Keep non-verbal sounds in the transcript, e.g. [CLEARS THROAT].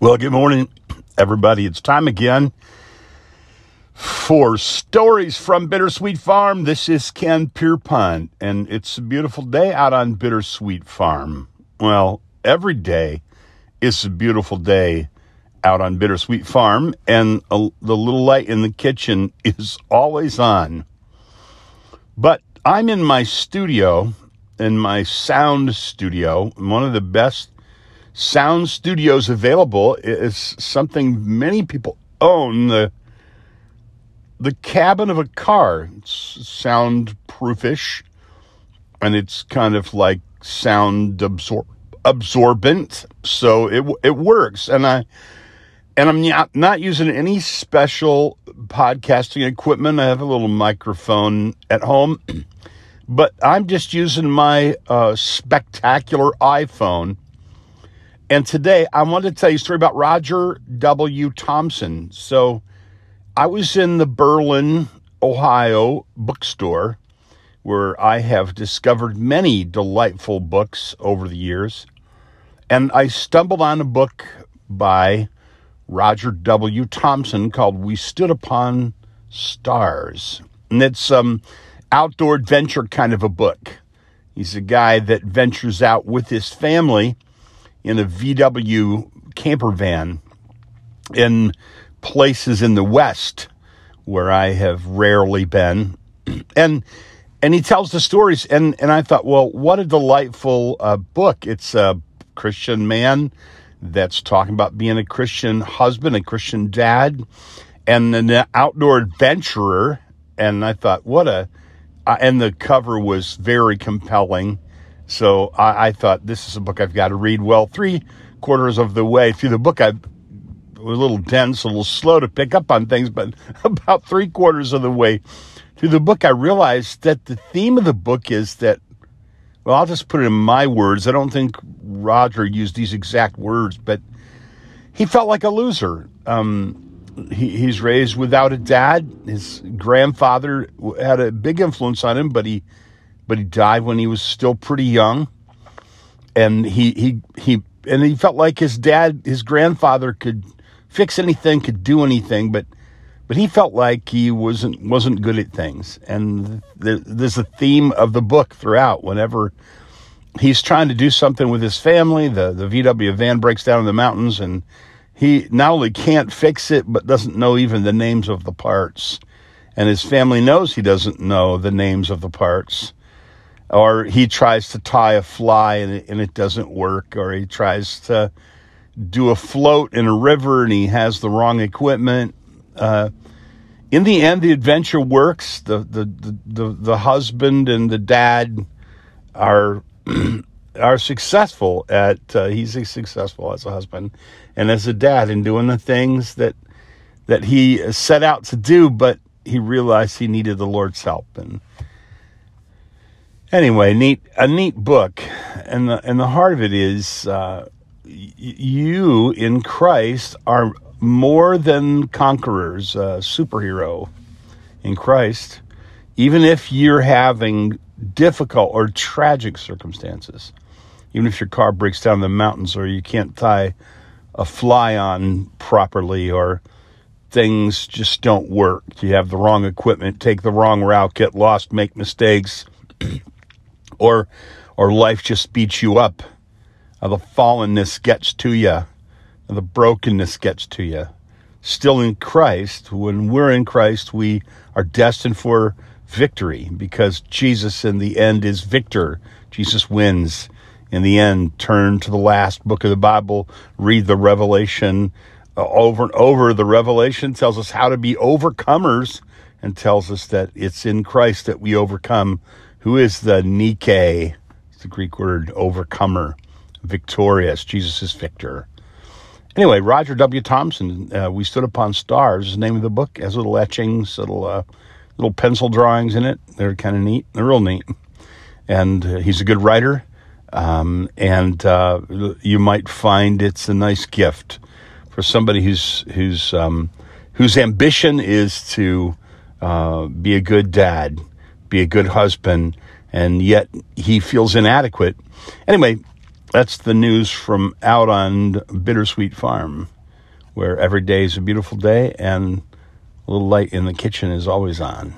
Well, good morning, everybody. It's time again for Stories from Bittersweet Farm. This is Ken Pierpont, and it's a beautiful day out on Bittersweet Farm. Well, every day is a beautiful day out on Bittersweet Farm, and a, the little light in the kitchen [LAUGHS] is always on. But I'm in my studio, in my sound studio, one of the best sound studios available is something many people own the the cabin of a car. It's soundproofish and it's kind of like sound absor- absorbent so it it works. And i and i'm not, not using any special podcasting equipment. I have a little microphone at home [CLEARS THROAT] but i'm just using my uh, spectacular iphone and today I wanted to tell you a story about Roger W. Thompson. So I was in the Berlin, Ohio bookstore where I have discovered many delightful books over the years. And I stumbled on a book by Roger W. Thompson called We Stood Upon Stars. And it's um outdoor adventure kind of a book. He's a guy that ventures out with his family in a VW camper van in places in the West where I have rarely been. [CLEARS THROAT] And and he tells the stories and and I thought, well, what a delightful uh, book. It's a Christian man that's talking about being a Christian husband, a Christian dad, and an outdoor adventurer. And I thought, what a uh, and the cover was very compelling. So I, I, thought this is a book I've got to read. Well, three quarters of the way through the book, I was a little dense, a little slow to pick up on things, but [LAUGHS] about three quarters of the way through the book, I realized that the theme of the book is that, well, I'll just put it in my words. I don't think Roger used these exact words, but he felt like a loser. Um, he, he's raised without a dad. His grandfather had a big influence on him, but he but he died when he was still pretty young. And he he he and he felt like his dad, his grandfather could fix anything, could do anything, but but he felt like he wasn't wasn't good at things. And there, there's a theme of the book throughout. Whenever he's trying to do something with his family, the the VW van breaks down in the mountains, and he not only can't fix it, but doesn't know even the names of the parts. And his family knows he doesn't know the names of the parts or he tries to tie a fly and it, and it doesn't work, or he tries to do a float in a river and he has the wrong equipment. Uh, in the end, the adventure works. The, the, the, the, the husband and the dad are, [CLEARS THROAT] are successful at, uh, he's successful as a husband and as a dad in doing the things that, that he set out to do, but he realized he needed the Lord's help. And, anyway, neat a neat book, and the and the heart of it is uh, y- you in Christ are more than conquerors, a superhero in Christ, even if you're having difficult or tragic circumstances, even if your car breaks down in the mountains or you can't tie a fly on properly or things just don't work. You have the wrong equipment, take the wrong route, get lost, make mistakes. Or or life just beats you up. Uh, the fallenness gets to you. The brokenness gets to you. Still in Christ, when we're in Christ, we are destined for victory because Jesus in the end is victor. Jesus wins. In the end, turn to the last book of the Bible, read the Revelation uh, over and over. The Revelation tells us how to be overcomers and tells us that it's in Christ that we overcome who is the Nike, it's the Greek word overcomer, victorious. Jesus is victor. Anyway, Roger W. Thompson, uh, We Stood Upon Stars is the name of the book. It has little etchings, little uh, little pencil drawings in it. They're kind of neat. They're real neat. And uh, he's a good writer. Um, and uh, you might find it's a nice gift for somebody who's who's um, whose ambition is to uh, be a good dad be a good husband, and yet he feels inadequate. Anyway, That's the news from out on Bittersweet Farm, where every day is a beautiful day and a little light in the kitchen is always on.